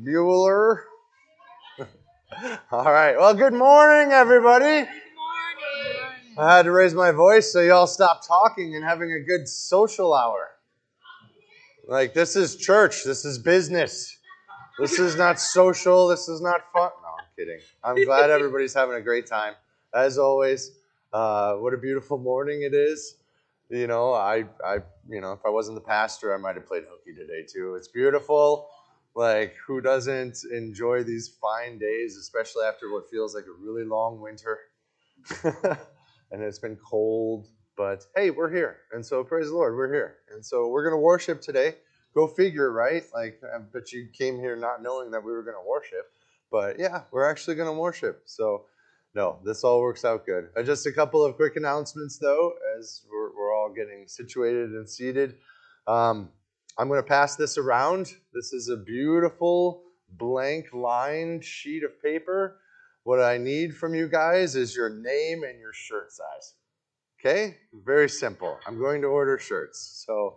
Bueller. All right. Well, good morning, everybody. I had to raise my voice so y'all stop talking and having a good social hour. Like, this is church. This is business. This is not social. This is not fun. No, I'm kidding. I'm glad everybody's having a great time. As always, uh, what a beautiful morning it is. You know, I, I, you know, if I wasn't the pastor, I might have played hooky today too. It's beautiful. Like, who doesn't enjoy these fine days, especially after what feels like a really long winter? and it's been cold, but hey, we're here. And so praise the Lord, we're here. And so we're going to worship today. Go figure, right? Like, I bet you came here not knowing that we were going to worship. But yeah, we're actually going to worship. So, no, this all works out good. Uh, just a couple of quick announcements, though, as we're, we're all getting situated and seated. Um, I'm going to pass this around. This is a beautiful blank lined sheet of paper what I need from you guys is your name and your shirt size. Okay? Very simple. I'm going to order shirts. So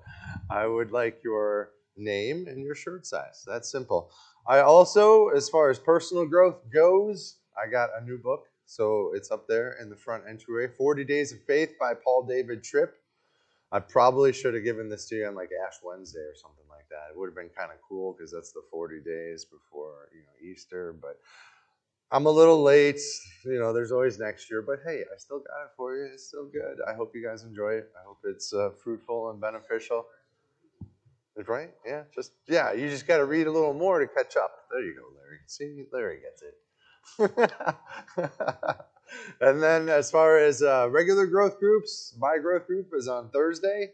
I would like your name and your shirt size. That's simple. I also, as far as personal growth goes, I got a new book. So it's up there in the front entryway 40 Days of Faith by Paul David Tripp. I probably should have given this to you on like Ash Wednesday or something like that. It would have been kind of cool because that's the 40 days before you know Easter. But I'm a little late. You know, there's always next year, but hey, I still got it for you. It's still good. I hope you guys enjoy it. I hope it's uh, fruitful and beneficial. Right? Yeah. Just yeah. You just got to read a little more to catch up. There you go, Larry. See, Larry gets it. and then, as far as uh, regular growth groups, my growth group is on Thursday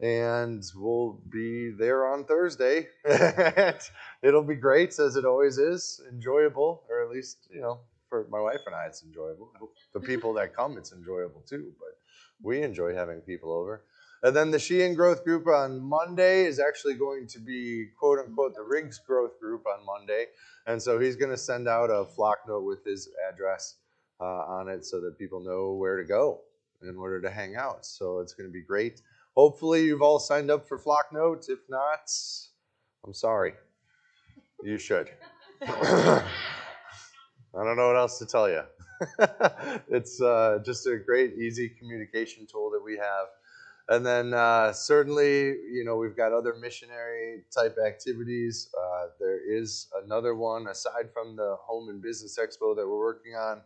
and we'll be there on Thursday. It'll be great, as it always is, enjoyable, or at least, you know, for my wife and I, it's enjoyable. The people that come, it's enjoyable too, but we enjoy having people over. And then the Sheehan Growth Group on Monday is actually going to be, quote unquote, the Riggs Growth Group on Monday. And so he's going to send out a flock note with his address uh, on it so that people know where to go in order to hang out. So it's going to be great. Hopefully, you've all signed up for Flock Notes. If not, I'm sorry. You should. I don't know what else to tell you. it's uh, just a great, easy communication tool that we have. And then uh, certainly, you know, we've got other missionary type activities. Uh, there is another one aside from the Home and Business Expo that we're working on.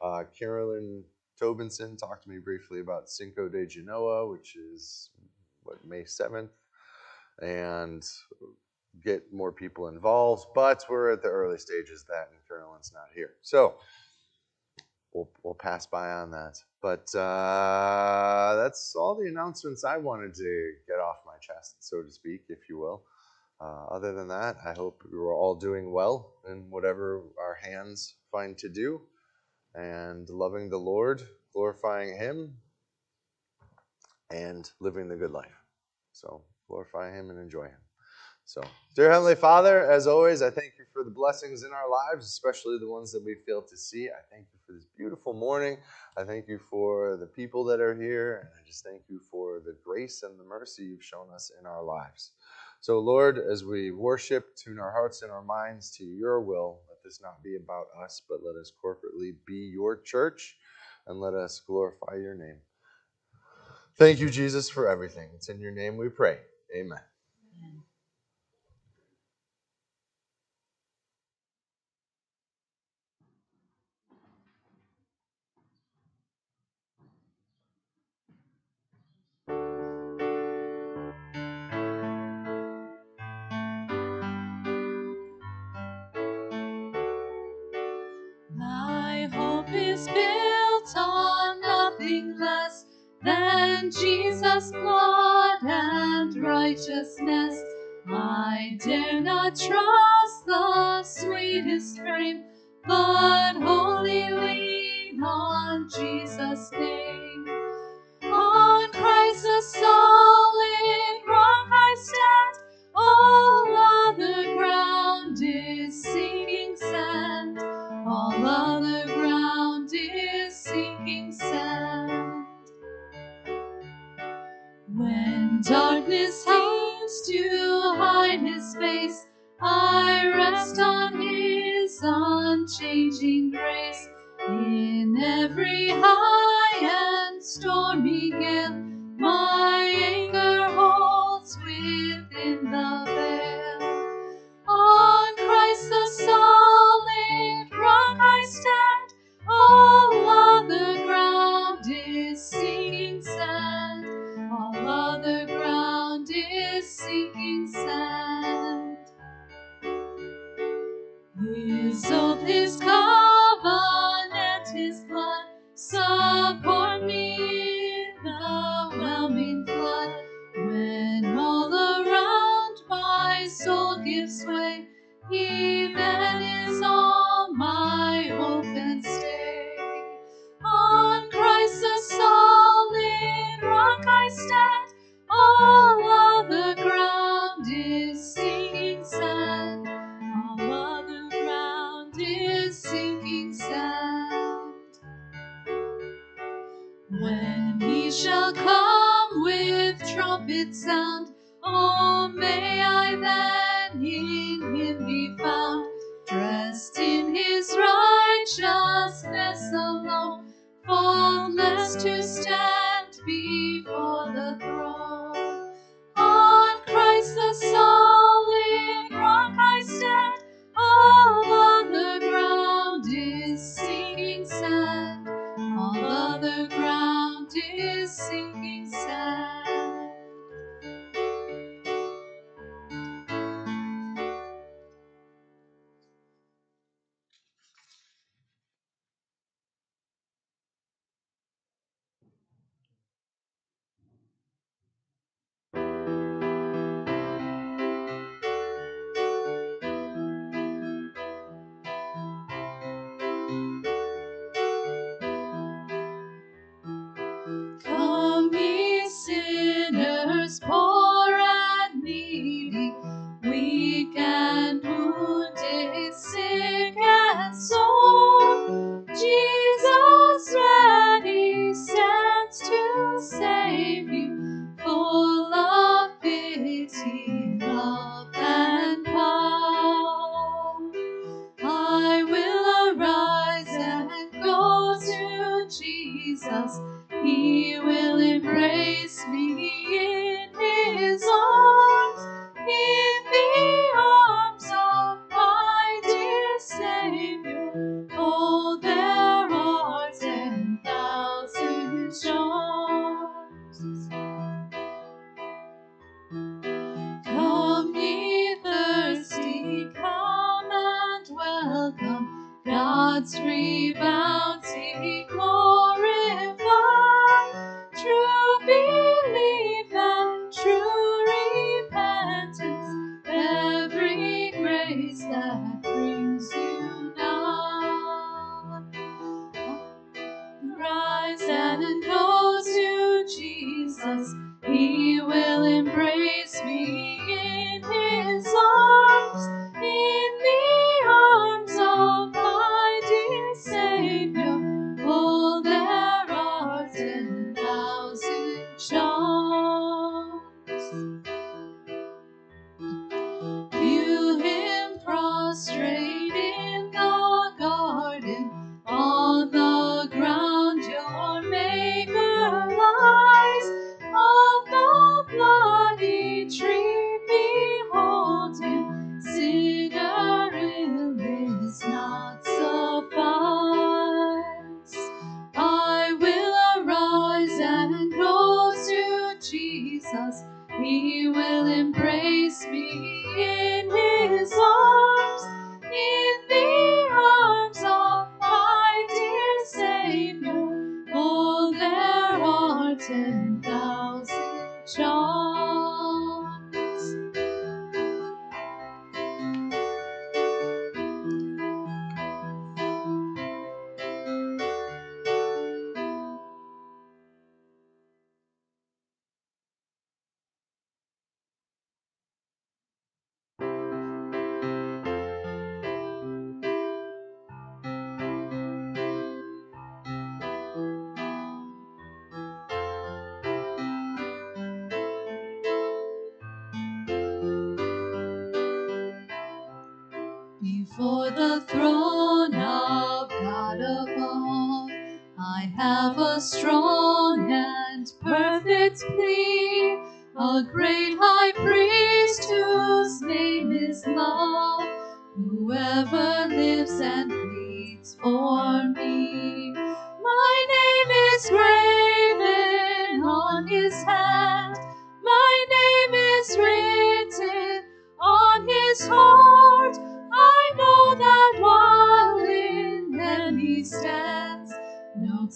Uh, Carolyn Tobinson talked to me briefly about Cinco de Genoa, which is what May 7th, and get more people involved. But we're at the early stages of that, and Carolyn's not here. So we'll, we'll pass by on that. But uh, that's all the announcements I wanted to get off my chest, so to speak, if you will. Uh, other than that, I hope you're all doing well in whatever our hands find to do and loving the Lord, glorifying Him, and living the good life. So glorify Him and enjoy Him. So, dear Heavenly Father, as always, I thank you for the blessings in our lives, especially the ones that we fail to see. I thank beautiful morning. I thank you for the people that are here. And I just thank you for the grace and the mercy you've shown us in our lives. So, Lord, as we worship, tune our hearts and our minds to your will. Let this not be about us, but let us corporately be your church and let us glorify your name. Thank you, Jesus, for everything. It's in your name we pray. Amen. My than Jesus' blood and righteousness. I dare not trust the sweetest frame, but wholly lean on Jesus' name. On Christ the grace in every high and stormy gale. My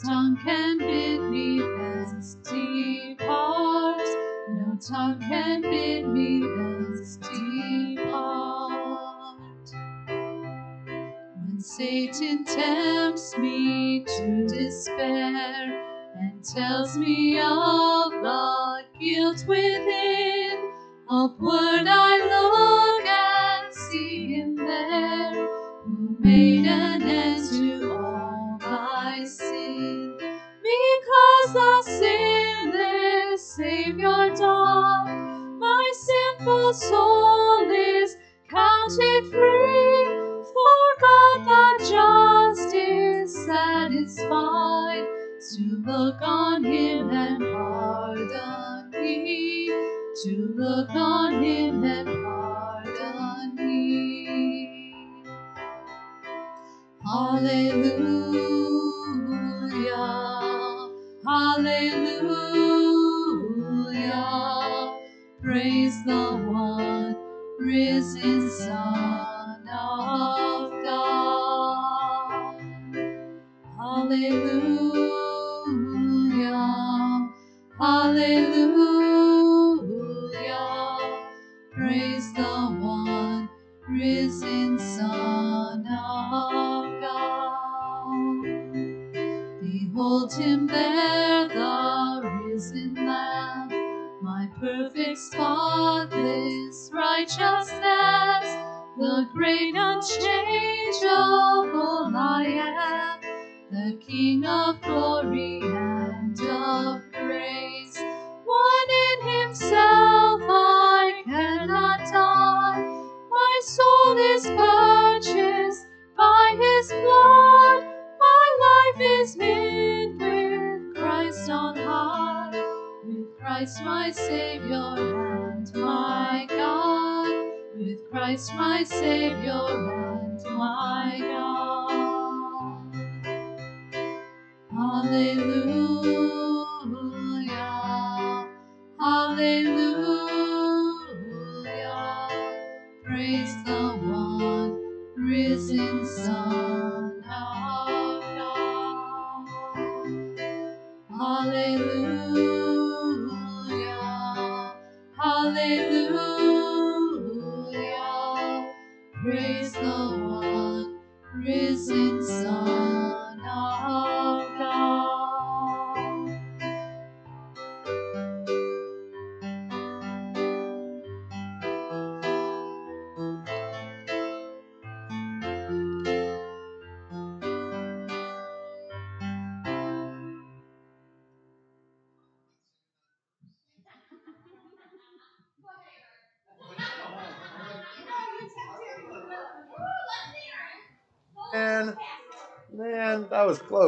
tongue can bid me thence depart. No tongue can bid me thence depart. When Satan tempts me to despair and tells me of the guilt within, upward I look soul is counted free. For God the just is satisfied to look on him and pardon me. To look on him and pardon me. Hallelujah. Hallelujah. Praise the one risen Son of God. Hallelujah. Hallelujah. Praise the one risen Son of God. Behold him there, perfect, spotless righteousness, the great unchangeable I am, the King of glory and of grace. One in himself I cannot die, my soul is purchased by his blood. My life is hid Christ my Savior and my God, with Christ my Savior and my God. Hallelujah, hallelujah, praise the one risen Son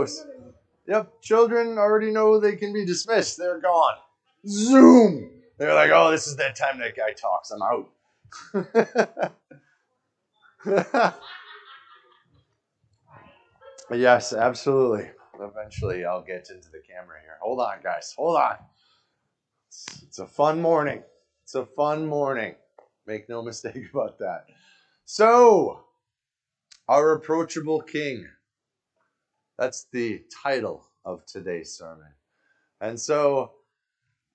close. Yep, children already know they can be dismissed. They're gone. Zoom. They're like, oh, this is that time that guy talks. I'm out. yes, absolutely. Eventually, I'll get into the camera here. Hold on, guys. Hold on. It's, it's a fun morning. It's a fun morning. Make no mistake about that. So, our approachable king. That's the title of today's sermon. And so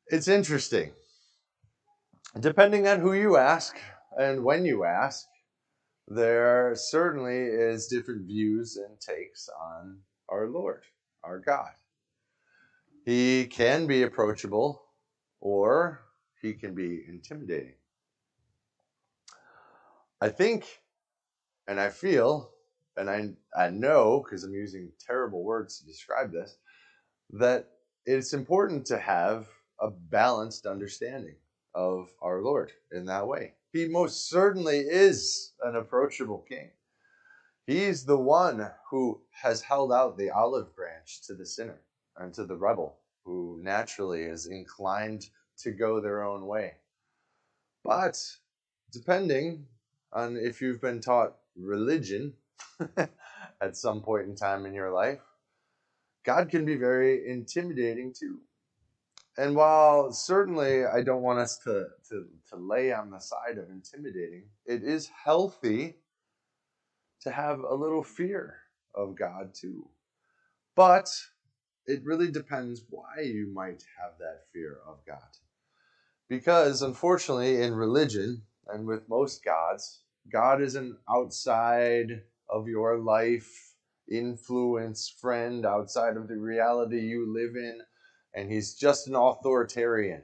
it's interesting. Depending on who you ask and when you ask, there certainly is different views and takes on our Lord, our God. He can be approachable or he can be intimidating. I think and I feel and I, I know because I'm using terrible words to describe this that it's important to have a balanced understanding of our Lord in that way. He most certainly is an approachable king. He's the one who has held out the olive branch to the sinner and to the rebel who naturally is inclined to go their own way. But depending on if you've been taught religion at some point in time in your life, God can be very intimidating too. And while certainly I don't want us to, to, to lay on the side of intimidating, it is healthy to have a little fear of God too. But it really depends why you might have that fear of God. Because unfortunately, in religion and with most gods, God is an outside of your life influence friend outside of the reality you live in, and he's just an authoritarian.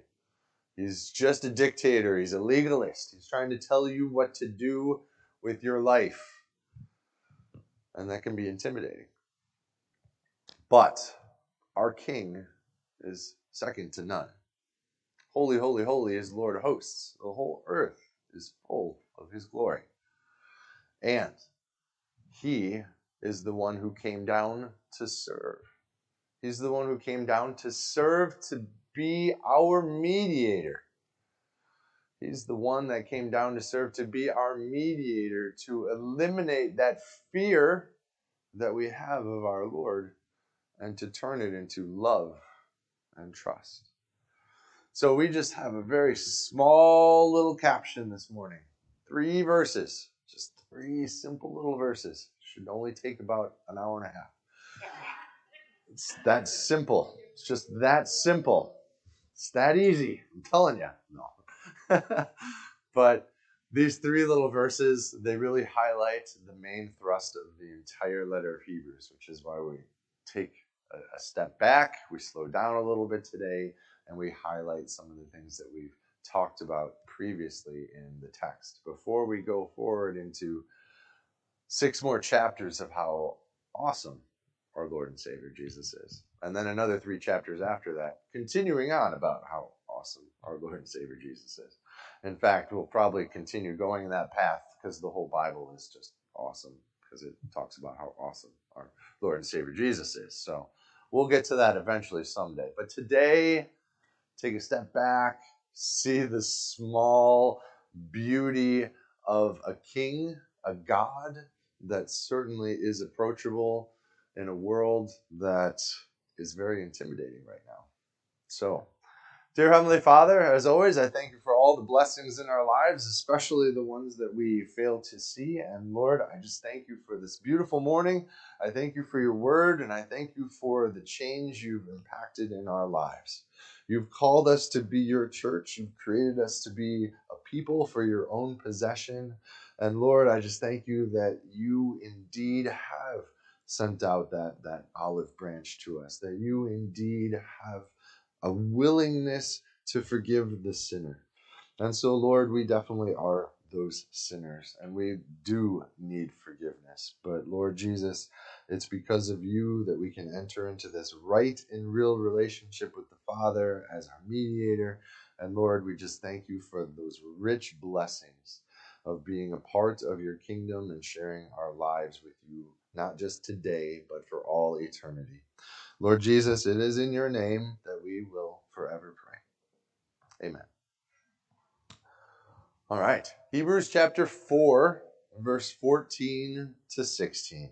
He's just a dictator. He's a legalist. He's trying to tell you what to do with your life. And that can be intimidating. But our King is second to none. Holy, holy, holy is Lord of hosts. The whole earth is full of his glory. And he is the one who came down to serve. He's the one who came down to serve, to be our mediator. He's the one that came down to serve, to be our mediator, to eliminate that fear that we have of our Lord and to turn it into love and trust. So we just have a very small little caption this morning. Three verses, three simple little verses. Should only take about an hour and a half. It's that simple. It's just that simple. It's that easy. I'm telling you. No. but these three little verses, they really highlight the main thrust of the entire letter of Hebrews, which is why we take a, step back, we slow down a little bit today, and we highlight some of the things that we've talked about previously in the text before we go forward into six more chapters of how awesome our Lord and Savior Jesus is. And then another three chapters after that, continuing on about how awesome our Lord and Savior Jesus is. In fact, we'll probably continue going in that path because the whole Bible is just awesome because it talks about how awesome our Lord and Savior Jesus is. So We'll get to that eventually someday. But today, take a step back, see the small beauty of a king, a God that certainly is approachable in a world that is very intimidating right now. So, Dear Heavenly Father, as always, I thank you for all the blessings in our lives, especially the ones that we fail to see. And Lord, I just thank you for this beautiful morning. I thank you for your word, and I thank you for the change you've impacted in our lives. You've called us to be your church, you've created us to be a people for your own possession. And Lord, I just thank you that you indeed have sent out that, that olive branch to us, that you indeed have a willingness to forgive the sinner. And so, Lord, we definitely are those sinners and we do need forgiveness. But, Lord Jesus, it's because of you that we can enter into this right and real relationship with the Father as our mediator. And, Lord, we just thank you for those rich blessings of being a part of your kingdom and sharing our lives with you, not just today, but for all eternity. Lord Jesus, it is in your name that we will forever pray. Amen. All right. Hebrews chapter 4, verse 14 to 16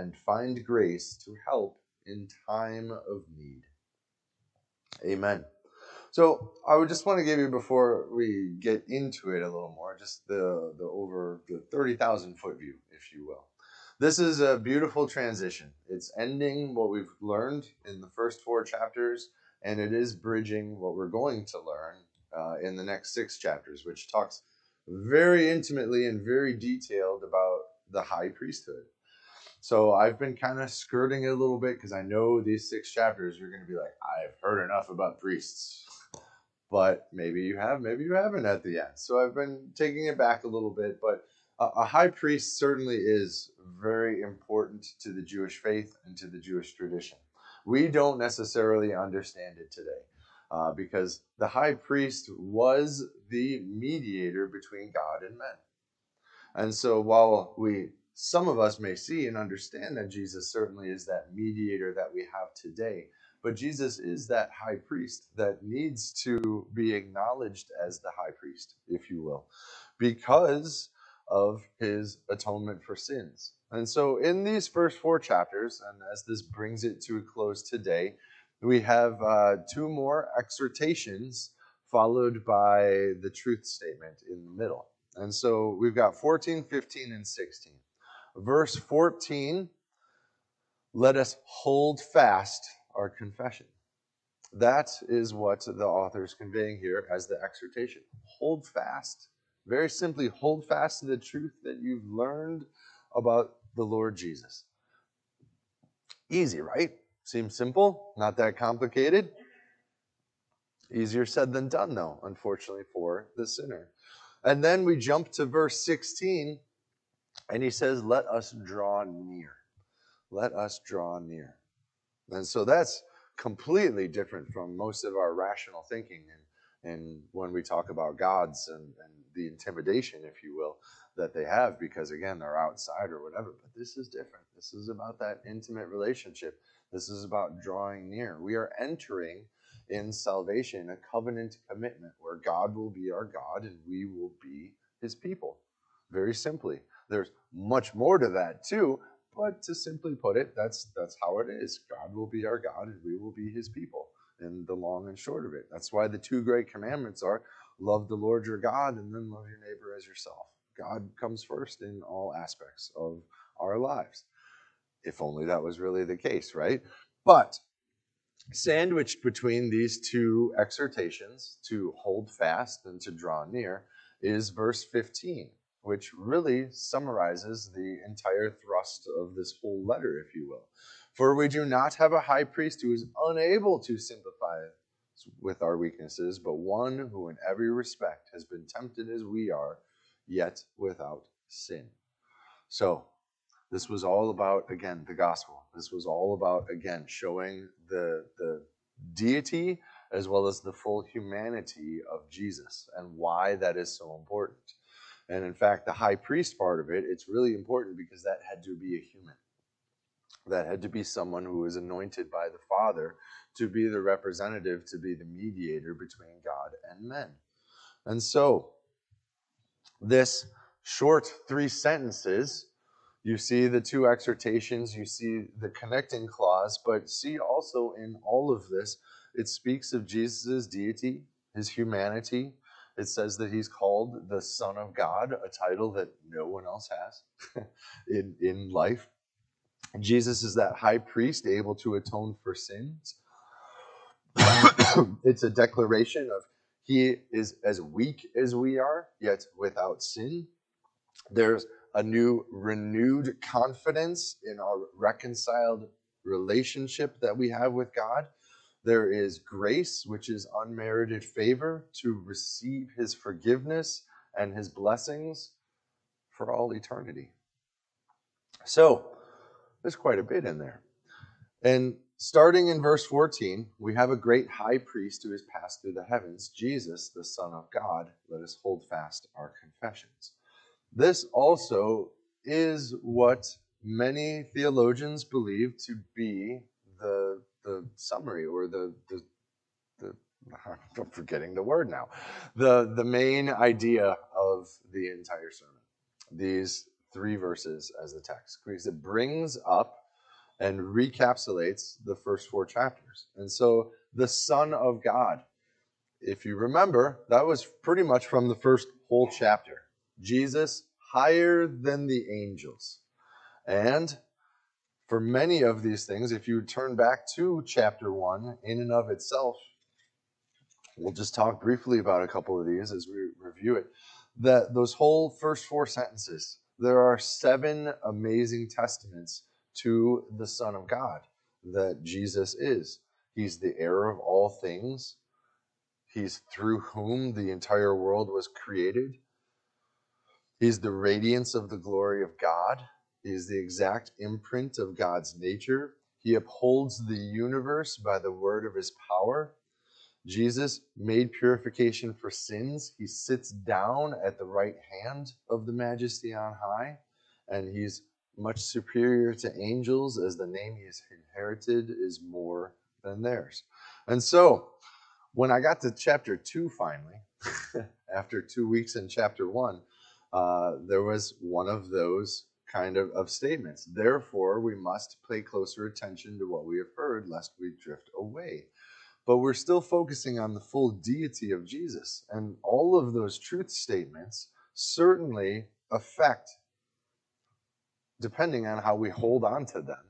and find grace to help in time of need. Amen. So I would just want to give you before we get into it a little more, just the the over the thirty thousand foot view, if you will. This is a beautiful transition. It's ending what we've learned in the first four chapters, and it is bridging what we're going to learn uh, in the next six chapters, which talks very intimately and very detailed about the high priesthood. So I've been kind of skirting it a little bit because I know these six chapters you're going to be like, I've heard enough about priests. But maybe you have, maybe you haven't at the end. So I've been taking it back a little bit. But a, high priest certainly is very important to the Jewish faith and to the Jewish tradition. We don't necessarily understand it today uh, because the high priest was the mediator between God and men. And so while we some of us may see and understand that Jesus certainly is that mediator that we have today, but Jesus is that high priest that needs to be acknowledged as the high priest, if you will, because of his atonement for sins. And so, in these first four chapters, and as this brings it to a close today, we have uh, two more exhortations followed by the truth statement in the middle. And so we've got 14, 15, and 16. Verse 14 let us hold fast our confession. That is what the author is conveying here as the exhortation. Hold fast. Very simply, hold fast to the truth that you've learned about the Lord Jesus. Easy, right? Seems simple, not that complicated. Easier said than done, though, unfortunately, for the sinner. And then we jump to verse 16, and he says, Let us draw near. Let us draw near. And so that's completely different from most of our rational thinking and, and when we talk about gods and, and the intimidation, if you will, that they have because again they're outside or whatever. But this is different. This is about that intimate relationship. This is about drawing near. We are entering in salvation a covenant commitment where god will be our god and we will be his people very simply there's much more to that too but to simply put it that's that's how it is god will be our god and we will be his people and the long and short of it that's why the two great commandments are love the lord your god and then love your neighbor as yourself God comes first in all aspects of our lives. If only that was really the case, right? But sandwiched between these two exhortations to hold fast and to draw near is verse 15, which really summarizes the entire thrust of this whole letter, if you will. For we do not have a high priest who is unable to sympathize with our weaknesses, but one who in every respect has been tempted as we are yet without sin. So, this was all about, again, the gospel. This was all about, again, showing the, the deity as well as the full humanity of Jesus and why that is so important. And in fact, the high priest part of it, it's really important because that had to be a human. That had to be someone who was anointed by the Father to be the representative, to be the mediator between God and men. And so, this short three sentences, you see the two exhortations, you see the connecting clause, but see also in all of this, it speaks of Jesus' deity, his humanity. It says that he's called the Son of God, a title that no one else has in, in life. Jesus is that high priest able to atone for sins. it's a declaration of he is as weak as we are, yet without sin. There's a new renewed confidence in our reconciled relationship that we have with God. There is grace, which is unmerited favor, to receive his forgiveness and his blessings for all eternity. So, there's quite a bit in there. And Starting in verse 14, we have a great high priest who has passed through the heavens, Jesus, the Son of God. Let us hold fast our confessions. This also is what many theologians believe to be the, the summary or the, the, the I'm forgetting the word now. The, the main idea of the entire sermon. These three verses as the text, because it brings up and recapsulates the first four chapters. And so the Son of God, if you remember, that was pretty much from the first whole chapter. Jesus higher than the angels. And for many of these things, if you turn back to chapter one in and of itself, we'll just talk briefly about a couple of these as we review it. That those whole first four sentences, there are seven amazing testaments to the Son of God that Jesus is. He's the heir of all things. He's through whom the entire world was created. He's the radiance of the glory of God. Is the exact imprint of God's nature. He upholds the universe by the word of his power. Jesus made purification for sins. He sits down at the right hand of the majesty on high, and he's much superior to angels as the name he has inherited is more than theirs. And so, when I got to chapter 2 finally, after two weeks in chapter 1, uh, there was one of those kind of, of statements. Therefore, we must pay closer attention to what we have heard, lest we drift away. But we're still focusing on the full deity of Jesus. And all of those truth statements certainly affect, depending on how we hold on to them,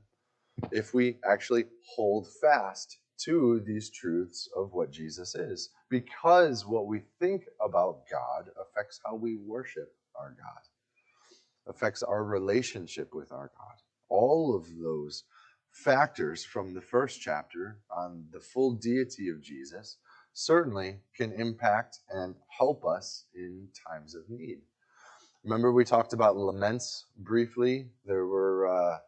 if we actually hold fast to these truths of what Jesus is. Because what we think about God affects how we worship our God affects our relationship with our God. All of those factors from the first chapter on the full deity of Jesus certainly can impact and help us in times of need. Remember, we talked about laments briefly. There were uh,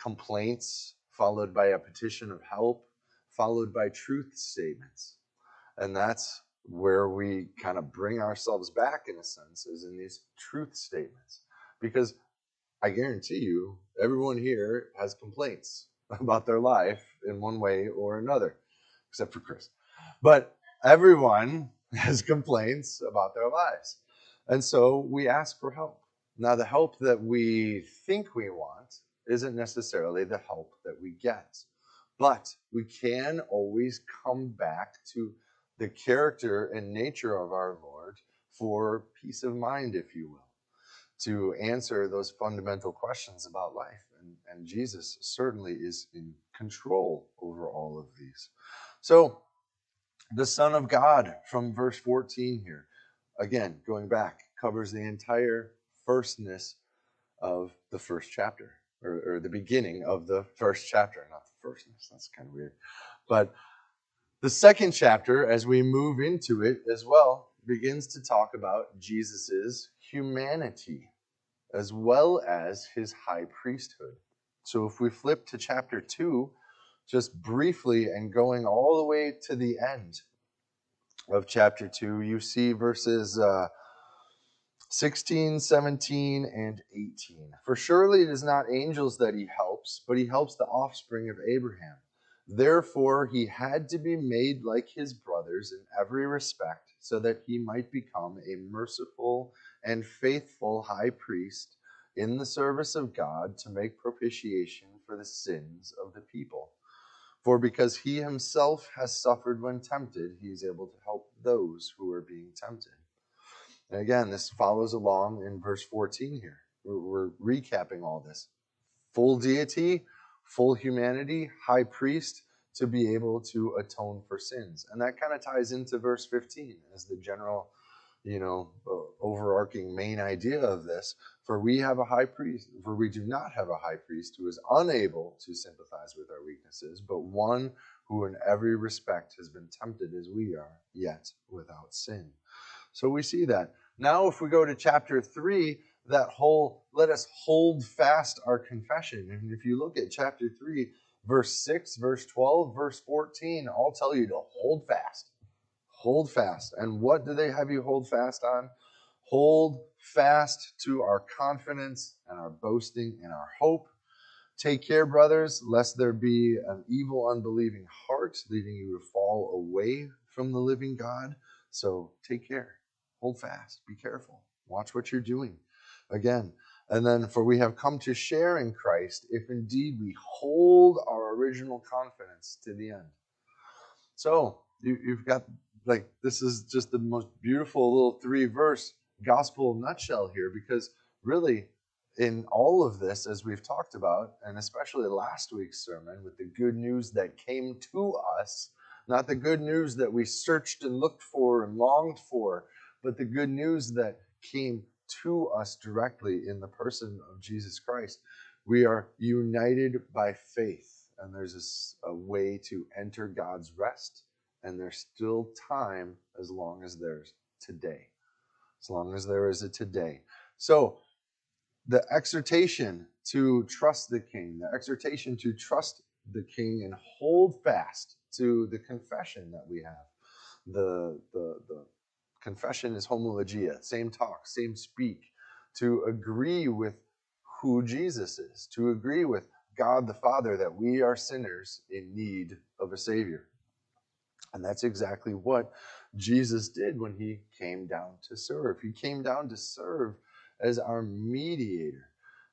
complaints, followed by a petition of help, followed by truth statements. And that's where we kind of bring ourselves back, in a sense, is in these truth statements because I guarantee you, everyone here has complaints about their life in one way or another, except for Chris. But everyone has complaints about their lives. And so we ask for help. Now, the help that we think we want isn't necessarily the help that we get. But we can always come back to the character and nature of our Lord for peace of mind, if you will to answer those fundamental questions about life. And, and Jesus certainly is in control over all of these. So, the Son of God from verse 14 here, again, going back, covers the entire firstness of the first chapter, or, or the beginning of the first chapter, not the firstness. That's kind of weird. But the second chapter, as we move into it as well, begins to talk about Jesus's humanity as well as his high priesthood. So if we flip to chapter 2, just briefly and going all the way to the end of chapter 2, you see verses uh, 16, 17, and 18. For surely it is not angels that he helps, but he helps the offspring of Abraham. Therefore, he had to be made like his brothers in every respect, so that he might become a merciful and faithful high priest in the service of God to make propitiation for the sins of the people. For because he himself has suffered when tempted, he is able to help those who are being tempted. And again, this follows along in verse 14 here. We're, we're recapping all this full deity, full humanity, high priest to be able to atone for sins. And that kind of ties into verse 15 as the general you know, uh, overarching main idea of this. For we have a high priest, for we do not have a high priest who is unable to sympathize with our weaknesses, but one who in every respect has been tempted as we are, yet without sin. So we see that. Now, if we go to chapter 3, that whole let us hold fast our confession. And if you look at chapter 3, verse 6, verse 12, verse 14, i'll tell you to hold fast hold fast. And what do they have you hold fast on? Hold fast to our confidence and our boasting and our hope. Take care, brothers, lest there be an evil, unbelieving heart leading you to fall away from the living God. So take care. Hold fast. Be careful. Watch what you're doing. Again, and then, for we have come to share in Christ if indeed we hold our original confidence to the end. So, you, have got like this is just the most beautiful little three verse gospel nutshell here because really in all of this as we've talked about and especially last week's sermon with the good news that came to us not the good news that we searched and looked for and longed for but the good news that came to us directly in the person of Jesus Christ. We are united by faith, and there's a, a way to enter God's rest, and there's still time as long as there's today. As long as there is a today. So, the exhortation to trust the king, the exhortation to trust the king and hold fast to the confession that we have. The, the, the confession is homologia, same talk, same speak, to agree with who Jesus is, to agree with God the Father that we are sinners in need of a Savior. And that's exactly what Jesus did when he came down to serve. He came down to serve as our mediator.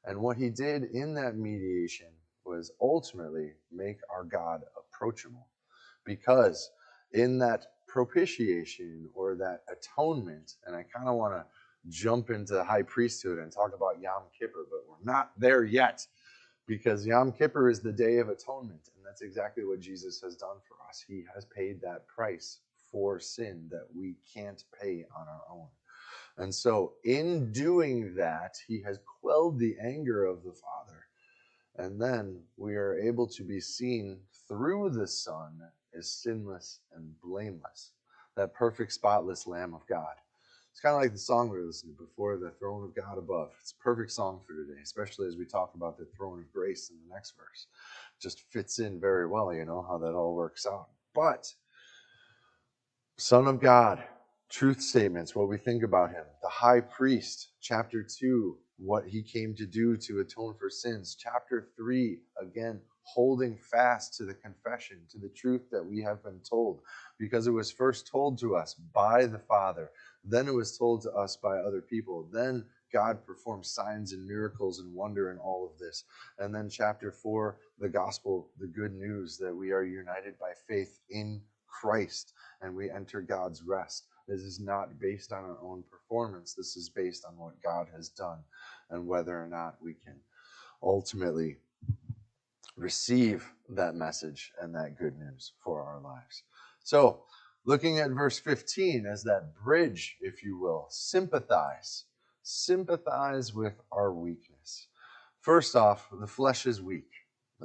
And what he did in that mediation was ultimately make our God approachable. Because in that propitiation or that atonement, and I kind of want to jump into the high priesthood and talk about Yom Kippur, but we're not there yet because Yom Kippur is the day of atonement, and that's exactly what Jesus has done for us. He has paid that price for sin that we can't pay on our own. And so, in doing that, he has quelled the anger of the Father. And then we are able to be seen through the Son as sinless and blameless, that perfect, spotless Lamb of God. It's kind of like the song we were listening to before, the throne of God above. It's a perfect song for today, especially as we talk about the throne of grace in the next verse. Just fits in very well, you know, how that all works out. But, Son of God, truth statements, what we think about him. The high priest, chapter 2, what he came to do to atone for sins. Chapter 3, again, holding fast to the confession, to the truth that we have been told, because it was first told to us by the Father, then it was told to us by other people, then God performed signs and miracles and wonder in all of this. And then, chapter 4, the gospel, the good news that we are united by faith in Christ and we enter God's rest. This is not based on our own performance. This is based on what God has done and whether or not we can ultimately receive that message and that good news for our lives. So, looking at verse 15 as that bridge, if you will, sympathize. Sympathize with our weakness. First off, the flesh is weak,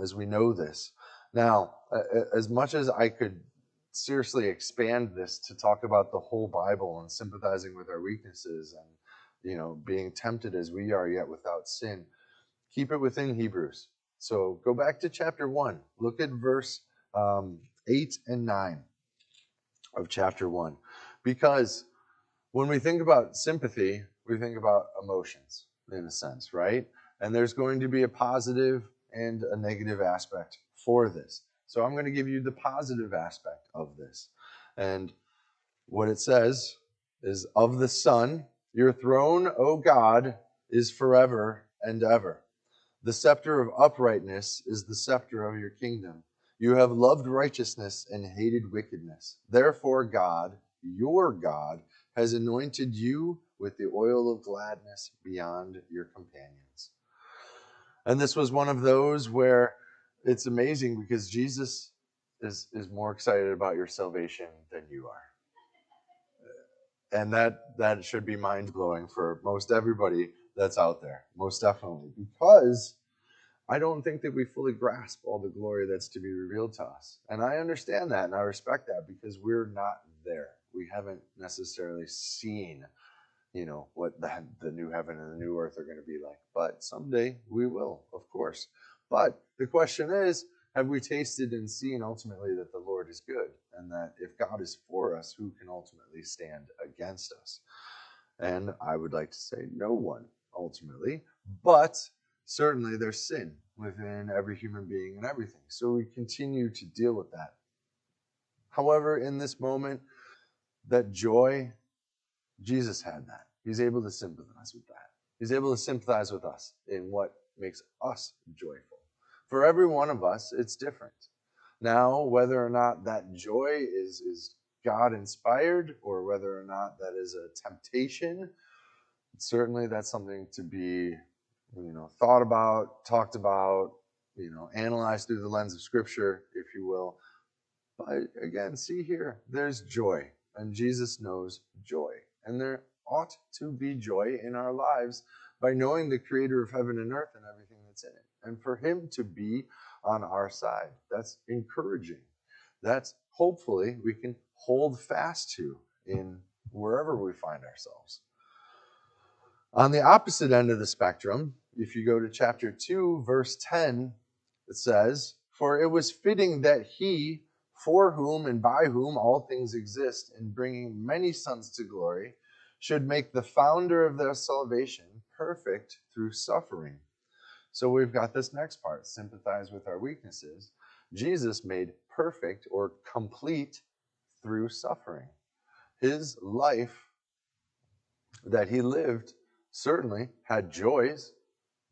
as we know this. Now, as much as I could seriously expand this to talk about the whole Bible and sympathizing with our weaknesses and you know being tempted as we are yet without sin. Keep it within Hebrews. So go back to chapter one. Look at verse um, eight and nine of chapter one, because when we think about sympathy, we think about emotions in a sense, right? And there's going to be a positive and a negative aspect for this. So I'm going to give you the positive aspect of this. And what it says is of the Son, your throne, O God, is forever and ever. The scepter of uprightness is the scepter of your kingdom. You have loved righteousness and hated wickedness. Therefore, God, your God, has anointed you with the oil of gladness beyond your companions. And this was one of those where it's amazing because Jesus is is more excited about your salvation than you are. And that that should be mind blowing for most everybody that's out there, most definitely, because I don't think that we fully grasp all the glory that's to be revealed to us. And I understand that and I respect that because we're not there. We haven't necessarily seen, you know, what the, the new heaven and the new earth are going to be like. But someday we will, of course. But the question is, have we tasted and seen ultimately that the Lord is good and that if God is for us, who can ultimately stand against us? And I would like to say no one ultimately, but certainly there's sin within every human being and everything. So we continue to deal with that. However, in this moment, that joy, Jesus had that. He's able to sympathize with that. He's able to sympathize with us in what makes us joyful. For every one of us, it's different. Now, whether or not that joy is, is God inspired or whether or not that is a temptation, certainly that's something to be you know thought about, talked about, you know, analyzed through the lens of scripture, if you will. But again, see here, there's joy, and Jesus knows joy. And there ought to be joy in our lives by knowing the creator of heaven and earth and everything that's in it. And for him to be on our side. That's encouraging. That's hopefully we can hold fast to in wherever we find ourselves. On the opposite end of the spectrum, if you go to chapter 2, verse 10, it says, For it was fitting that he, for whom and by whom all things exist, in bringing many sons to glory, should make the founder of their salvation perfect through suffering. So we've got this next part sympathize with our weaknesses. Jesus made perfect or complete through suffering. His life that he lived certainly had joys,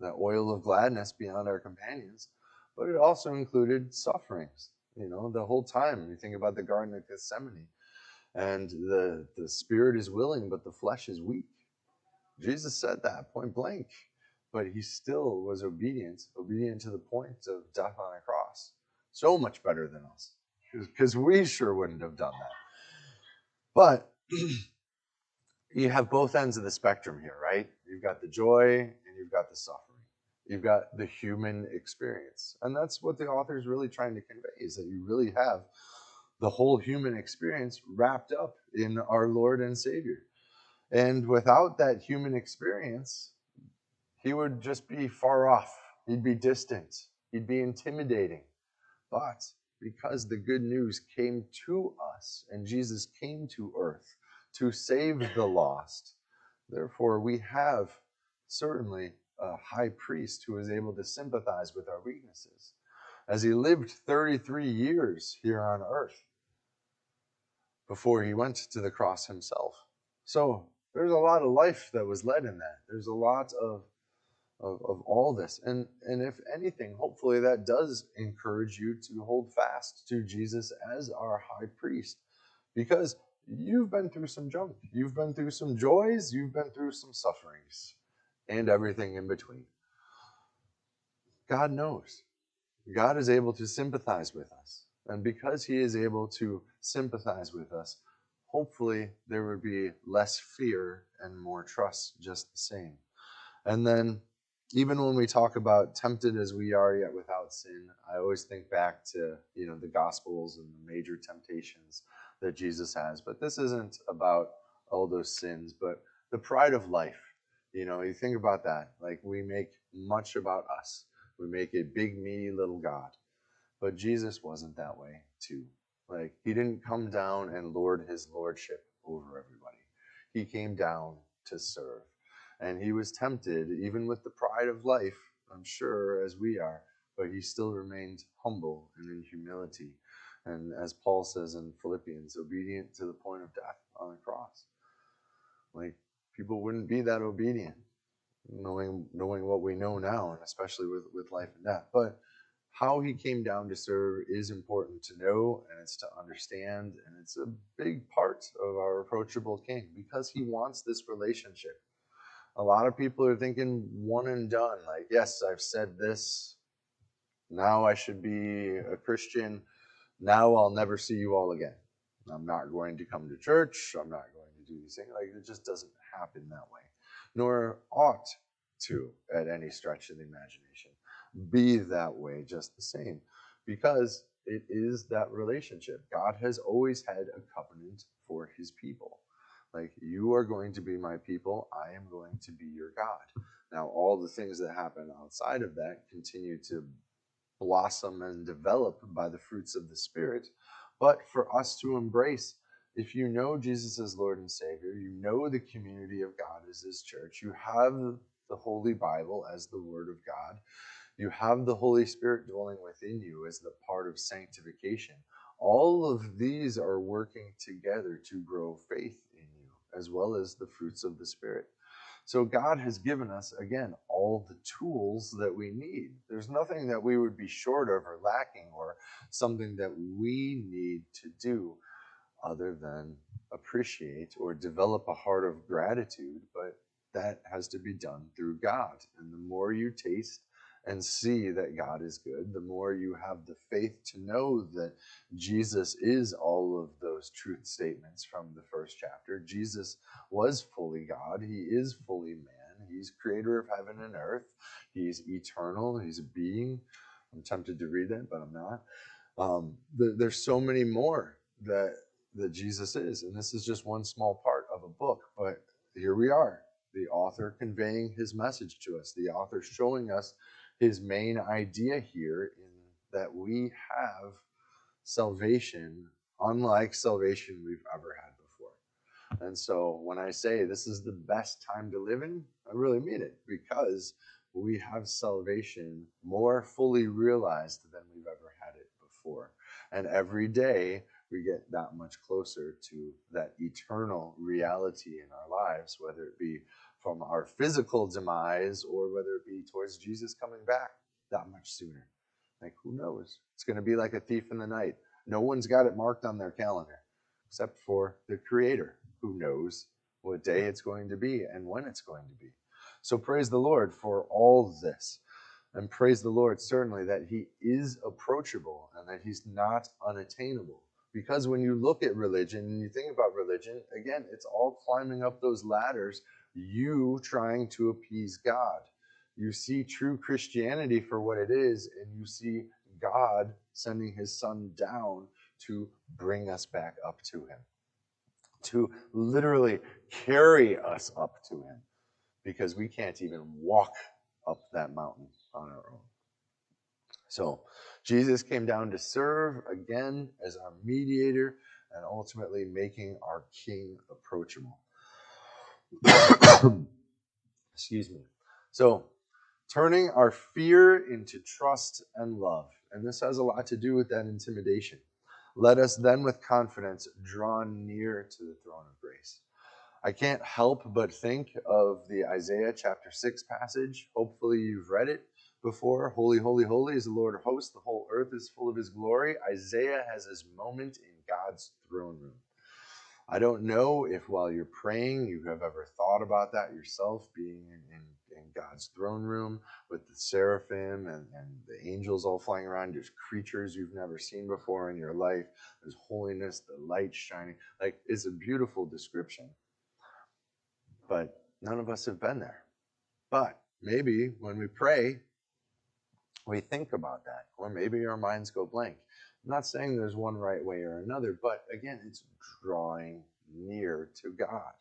the oil of gladness beyond our companions, but it also included sufferings. You know, the whole time. You think about the Garden of Gethsemane, and the, the spirit is willing, but the flesh is weak. Jesus said that point blank, but he still was obedient, obedient to the point of death on a cross. So much better than us, because we sure wouldn't have done that. But you have both ends of the spectrum here, right? You've got the joy and you've got the suffering. You've got the human experience. And that's what the author is really trying to convey is that you really have the whole human experience wrapped up in our Lord and Savior. And without that human experience, he would just be far off. He'd be distant. He'd be intimidating. But because the good news came to us and Jesus came to earth to save the lost. Therefore, we have certainly a high priest who was able to sympathize with our weaknesses. As he lived 33 years here on earth before he went to the cross himself. So there's a lot of life that was led in that. There's a lot of of, of all this. And, and if anything, hopefully that does encourage you to hold fast to Jesus as our high priest because you've been through some junk. You've been through some joys, you've been through some sufferings, and everything in between. God knows. God is able to sympathize with us. And because He is able to sympathize with us, hopefully there would be less fear and more trust just the same. And then even when we talk about tempted as we are yet without sin, I always think back to you know the Gospels and the major temptations that Jesus has. But this isn't about all those sins, but the pride of life. You know, you think about that. Like we make much about us. We make a big, meaty little God. But Jesus wasn't that way too. Like he didn't come down and lord his lordship over everybody. He came down to serve. And he was tempted, even with the pride of life, I'm sure, as we are, but he still remained humble and in humility. And as Paul says in Philippians, obedient to the point of death on the cross. Like people wouldn't be that obedient, knowing knowing what we know now, and especially with, with life and death. But how he came down to serve is important to know and it's to understand and it's a big part of our approachable king because he wants this relationship a lot of people are thinking one and done. Like, yes, I've said this. Now I should be a Christian. Now I'll never see you all again. I'm not going to come to church. I'm not going to do these things. Like, it just doesn't happen that way, nor ought to at any stretch of the imagination be that way just the same because it is that relationship. God has always had a covenant for his people. Like, you are going to be my people, I am going to be your God. Now, all the things that happen outside of that continue to blossom and develop by the fruits of the Spirit. But for us to embrace, if you know Jesus as Lord and Savior, you know the community of God as His church, you have the Holy Bible as the Word of God, you have the Holy Spirit dwelling within you as the part of sanctification. All of these are working together to grow faith in you, as well as the fruits of the Spirit. So God has given us, again, all the tools that we need. There's nothing that we would be short of or lacking or something that we need to do other than appreciate or develop a heart of gratitude. But that has to be done through God. And the more you taste and see that God is good, the more you have the faith to know that Jesus is all of those truth statements from the first chapter. Jesus was fully God, He is fully man, He's creator of heaven and earth, He's eternal, He's a being. I'm tempted to read that, but I'm not. Um, the, there's so many more that that Jesus is, and this is just one small part of a book. But here we are, the author conveying his message to us, the author showing us his main idea here in that we have salvation unlike salvation we've ever had before. And so when I say this is the best time to live in, I really mean it because we have salvation more fully realized than we've ever had it before. And every day we get that much closer to that eternal reality in our lives, whether it be from our physical demise or whether it be towards Jesus coming back that much sooner. Like, who knows? It's going to be like a thief in the night. No one's got it marked on their calendar except for the Creator who knows what day it's going to be and when it's going to be. So praise the Lord for all this. And praise the Lord, certainly, that He is approachable and that He's not unattainable. Because when you look at religion and you think about religion, again, it's all climbing up those ladders, you trying to appease God. You see true Christianity for what it is, and you see God sending his son down to bring us back up to him, to literally carry us up to him, because we can't even walk up that mountain on our own. So, Jesus came down to serve again as our mediator and ultimately making our king approachable. Excuse me. So, turning our fear into trust and love. And this has a lot to do with that intimidation. Let us then, with confidence, draw near to the throne of grace. I can't help but think of the Isaiah chapter 6 passage. Hopefully, you've read it before. Holy, holy, holy is the Lord of hosts. The whole earth is full of his glory. Isaiah has his moment in God's throne room. I don't know if while you're praying you have ever thought about that yourself, being in, in, in God's throne room with the seraphim and, and the angels all flying around. There's creatures you've never seen before in your life. There's holiness, the light shining. Like, it's a beautiful description. But none of us have been there. But maybe when we pray, we think about that, or maybe our minds go blank. I'm not saying there's one right way or another, but again, it's drawing near to God.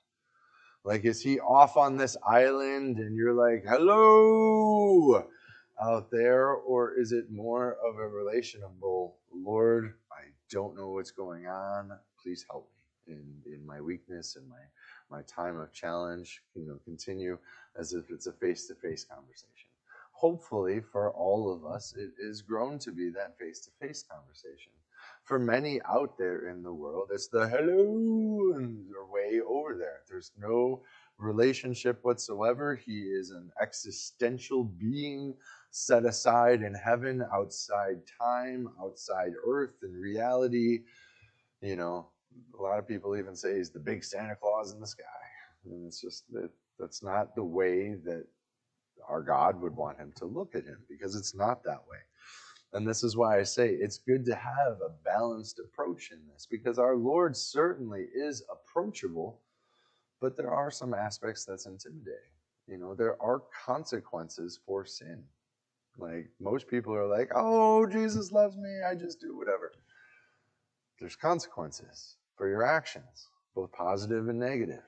Like, is he off on this island and you're like, hello out there? Or is it more of a relational, Lord, I don't know what's going on. Please help me in, in my weakness and my, my time of challenge. You know, continue as if it's a face to face conversation hopefully for all of us, it is grown to be that face to face conversation. For many out there in the world, it's the hello and they're way over there. There's no relationship whatsoever. He is an existential being set aside in heaven, outside time, outside earth and reality. You know, a lot of people even say he's the big Santa Claus in the sky. And it's just that that's not the way that our God would want him to look at him because it's not that way. And this is why I say it's good to have a balanced approach in this because our Lord certainly is approachable, but there are some aspects that's intimidating. You know, there are consequences for sin. Like most people are like, oh, Jesus loves me, I just do whatever. There's consequences for your actions, both positive and negative.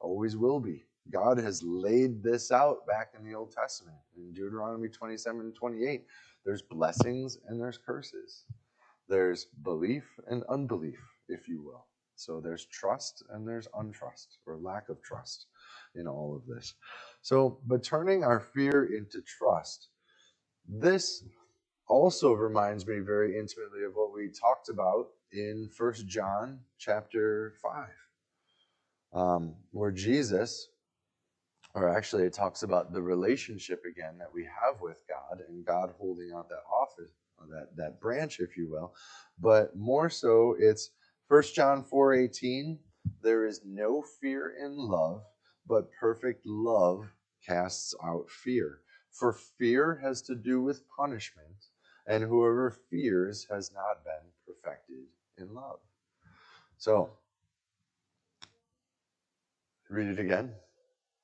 Always will be. God has laid this out back in the Old Testament in Deuteronomy 27 and 28. There's blessings and there's curses. There's belief and unbelief, if you will. So there's trust and there's untrust or lack of trust in all of this. So, but turning our fear into trust, this also reminds me very intimately of what we talked about in First John chapter 5, um, where Jesus or actually it talks about the relationship again that we have with God and God holding out that office, that that branch, if you will. But more so, it's First John four eighteen. There is no fear in love, but perfect love casts out fear. For fear has to do with punishment, and whoever fears has not been perfected in love. So, read it again.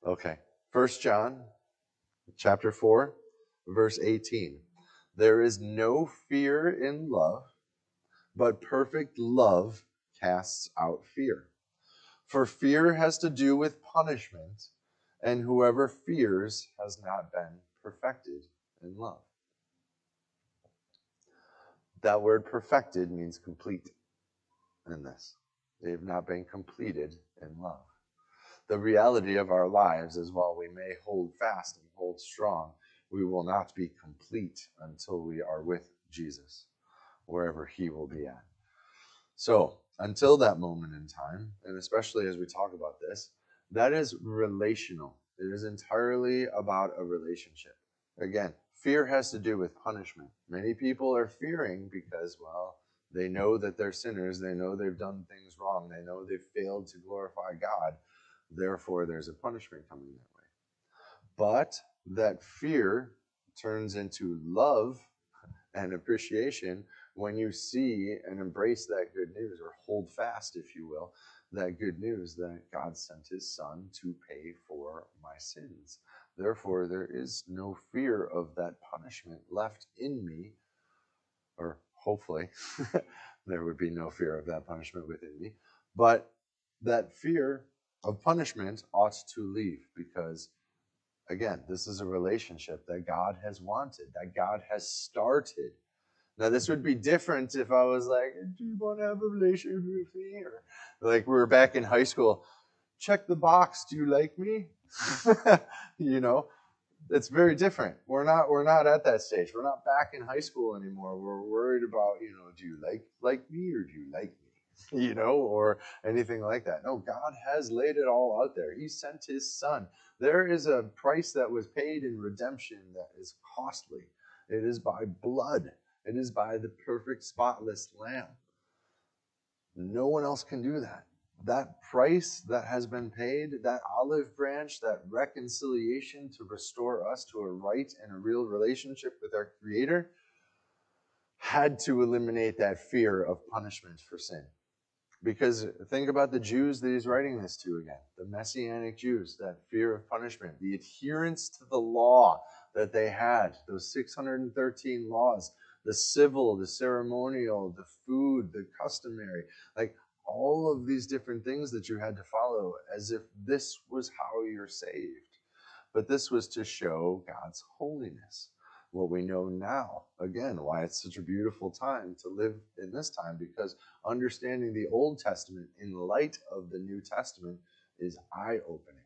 Okay. First John chapter 4, verse 18. There is no fear in love, but perfect love casts out fear. For fear has to do with punishment, and whoever fears has not been perfected in love. That word perfected means complete in this. They have not been completed in love. The reality of our lives is while we may hold fast and hold strong, we will not be complete until we are with Jesus, wherever he will be at. So, until that moment in time, and especially as we talk about this, that is relational. It is entirely about a relationship. Again, fear has to do with punishment. Many people are fearing because, well, they know that they're sinners. They know they've done things wrong. They know they've failed to glorify God. Therefore, there's a punishment coming that way. But that fear turns into love and appreciation when you see and embrace that good news, or hold fast, if you will, that good news that God sent his son to pay for my sins. Therefore, there is no fear of that punishment left in me, or hopefully, there would be no fear of that punishment within me. But that fear of punishment ought to leave because, again, this is a relationship that God has wanted, that God has started. Now, this would be different if I was like, Do you want to have a relationship with me? Or like we were back in high school, check the box, do you like me? you know, it's very different. We're not we're not at that stage. We're not back in high school anymore. We're worried about, you know, do you like like me or do you like me? You know, or anything like that. No, God has laid it all out there. He sent his son. There is a price that was paid in redemption that is costly. It is by blood. It is by the perfect spotless lamb. No one else can do that that price that has been paid, that olive branch, that reconciliation to restore us to a right and a real relationship with our Creator, had to eliminate that fear of punishment for sin. Because think about the Jews that he's writing this to again the Messianic Jews, that fear of punishment, the adherence to the law that they had, those 613 laws, the civil, the ceremonial, the food, the customary. Like all of these different things that you had to follow as if this was how you're saved. But this was to show God's holiness. What we know now, again, why it's such a beautiful time to live in this time, because understanding the Old Testament in light of the New Testament is eye opening.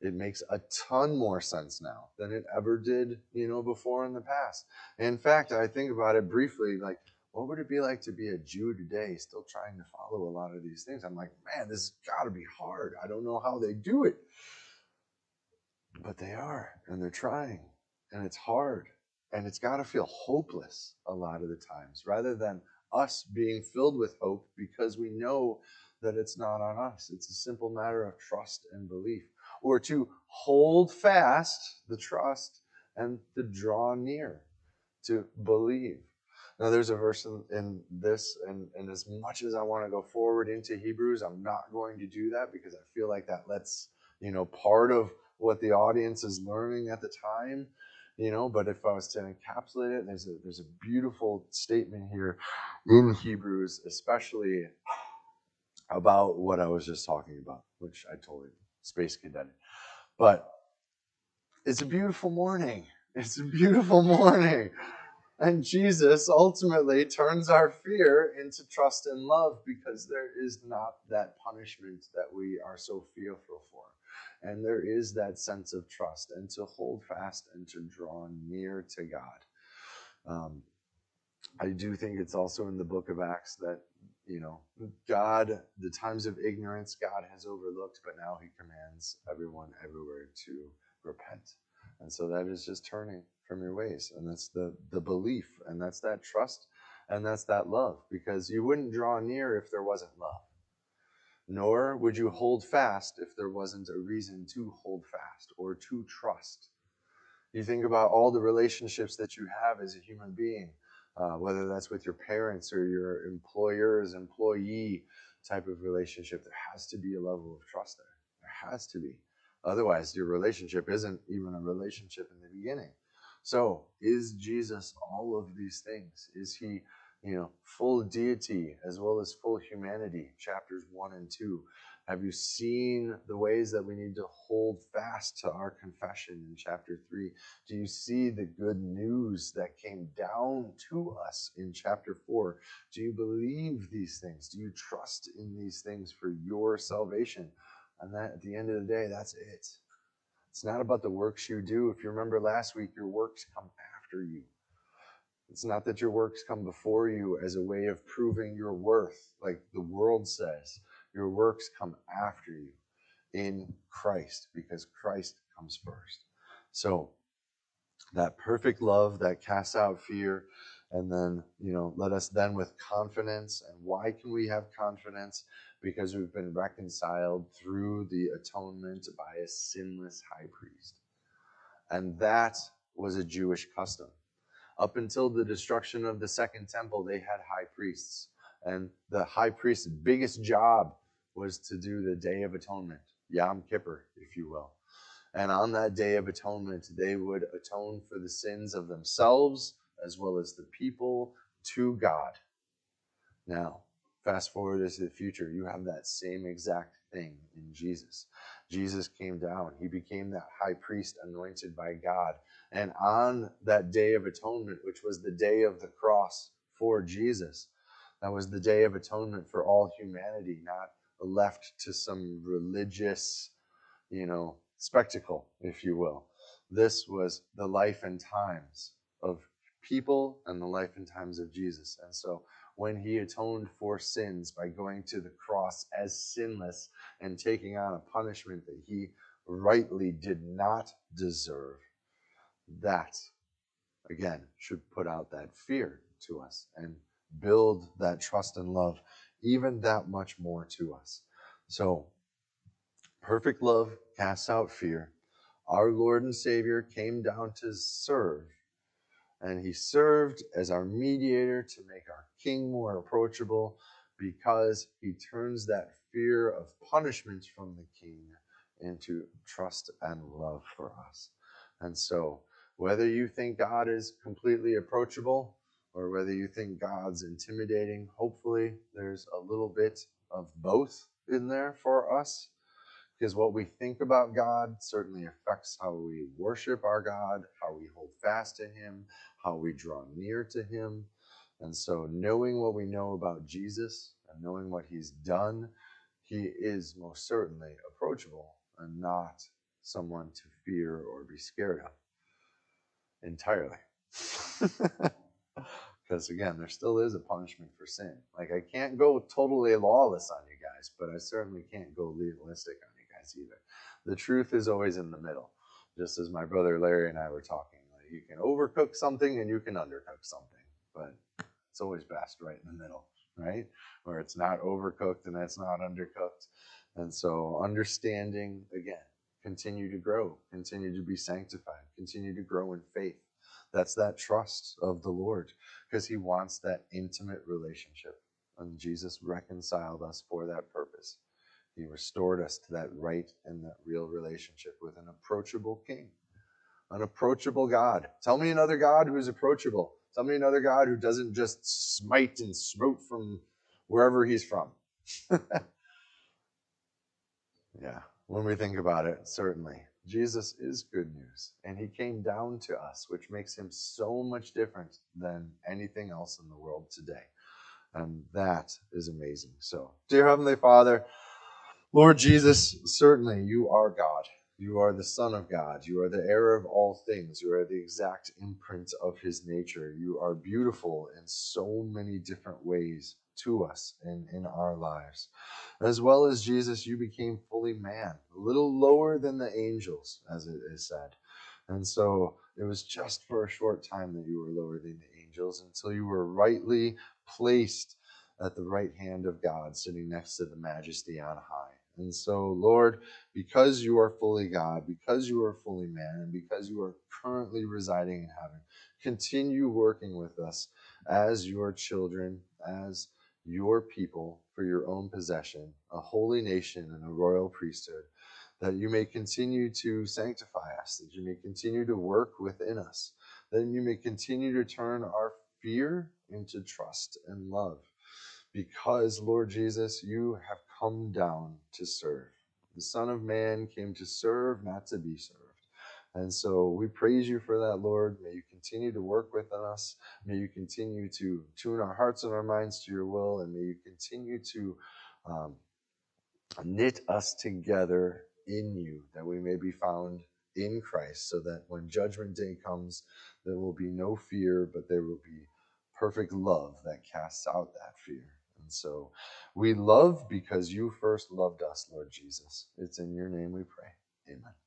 It makes a ton more sense now than it ever did, you know, before in the past. In fact, I think about it briefly, like what would it be like to be a Jew today, still trying to follow a lot of these things? I'm like, man, this has got to be hard. I don't know how they do it. But they are, and they're trying, and it's hard, and it's got to feel hopeless a lot of the times, rather than us being filled with hope because we know that it's not on us. It's a simple matter of trust and belief, or to hold fast the trust and to draw near, to believe. Now, there's a verse in, in this, and, and as much as I want to go forward into Hebrews, I'm not going to do that because I feel like that lets, you know, part of what the audience is learning at the time, you know. But if I was to encapsulate it, there's a there's a beautiful statement here in Hebrews, especially about what I was just talking about, which I totally space cadet. But it's a beautiful morning. It's a beautiful morning. And Jesus ultimately turns our fear into trust and love because there is not that punishment that we are so fearful for. And there is that sense of trust and to hold fast and to draw near to God. Um, I do think it's also in the book of Acts that, you know, God, the times of ignorance, God has overlooked, but now he commands everyone everywhere to repent. And so that is just turning from your ways. And that's the, the belief, and that's that trust, and that's that love. Because you wouldn't draw near if there wasn't love. Nor would you hold fast if there wasn't a reason to hold fast or to trust. You think about all the relationships that you have as a human being, uh, whether that's with your parents or your employer's employee type of relationship. There has to be a level of trust there. There has to be. Otherwise, your relationship isn't even a relationship in the beginning. So, is Jesus all of these things? Is he, you know, full deity as well as full humanity? Chapters 1 and 2. Have you seen the ways that we need to hold fast to our confession in chapter 3? Do you see the good news that came down to us in chapter 4? Do you believe these things? Do you trust in these things for your salvation? And that at the end of the day, that's it. It's not about the works you do. If you remember last week, your works come after you. It's not that your works come before you as a way of proving your worth, like the world says. Your works come after you in Christ because Christ comes first. So, that perfect love that casts out fear, and then, you know, let us then with confidence. And why can we have confidence? Because we've been reconciled through the atonement by a sinless high priest. And that was a Jewish custom. Up until the destruction of the second temple, they had high priests. And the high priest's biggest job was to do the Day of Atonement, Yom Kippur, if you will. And on that Day of Atonement, they would atone for the sins of themselves as well as the people to God. Now, fast forward into the future, you have that same exact thing in Jesus. Jesus came down, he became that high priest anointed by God. And on that Day of Atonement, which was the day of the cross for Jesus, that was the Day of Atonement for all humanity, not left to some religious, you know, spectacle, if you will. This was the life and times of people and the life and times of Jesus. And so when he atoned for sins by going to the cross as sinless and taking on a punishment that he rightly did not deserve, that, again, should put out that fear to us and build that trust and love even that much more to us. So, perfect love casts out fear. Our Lord and Savior came down to serve, and He served as our mediator to make our King more approachable because He turns that fear of punishment from the King into trust and love for us. And so, whether you think God is completely approachable, or whether you think God's intimidating. Hopefully, there's a little bit of both in there for us. Because what we think about God certainly affects how we worship our God, how we hold fast to Him, how we draw near to Him. And so, knowing what we know about Jesus and knowing what He's done, He is most certainly approachable and not someone to fear or be scared of entirely. Because again, there still is a punishment for sin. Like I can't go totally lawless on you guys, but I certainly can't go legalistic on either. The truth is always in the middle. Just as my brother Larry and I were talking, like you can overcook something and you can undercook something, but it's always best right in the middle, right? Where it's not overcooked and it's not undercooked. And so understanding again, continue to grow, continue to be sanctified, continue to grow in faith that's that trust of the Lord because he wants that intimate relationship. And Jesus reconciled us for that purpose. He restored us to that right and that real relationship with an approachable king, an approachable God. Tell me another God who's approachable. Tell me another God who doesn't just smite and smote from wherever he's from. yeah, when we think about it, certainly. Jesus is good news, and he came down to us, which makes him so much different than anything else in the world today. And that is amazing. So, dear Heavenly Father, Lord Jesus, certainly you are God. You are the Son of God. You are the heir of all things. You are the exact imprint of his nature. You are beautiful in so many different ways to us in, in our lives. As well as Jesus, you became fully man, a little lower than the angels, as it is said. And so it was just for a short time that you were lower than the angels until you were rightly placed at the right hand of God, sitting next to the majesty on high. And so, Lord, because you are fully God, because you are fully man, and because you are currently residing in heaven, continue working with us as your children, as your people for your own possession, a holy nation and a royal priesthood, that you may continue to sanctify us, that you may continue to work within us, that you may continue to turn our fear into trust and love. Because, Lord Jesus, you have come down to serve. The Son of Man came to serve, not to be served. And so we praise you for that, Lord. May you continue to work within us. May you continue to tune our hearts and our minds to your will. And may you continue to um, knit us together in you, that we may be found in Christ, so that when judgment day comes, there will be no fear, but there will be perfect love that casts out that fear. And so we love because you first loved us, Lord Jesus. It's in your name we pray. Amen.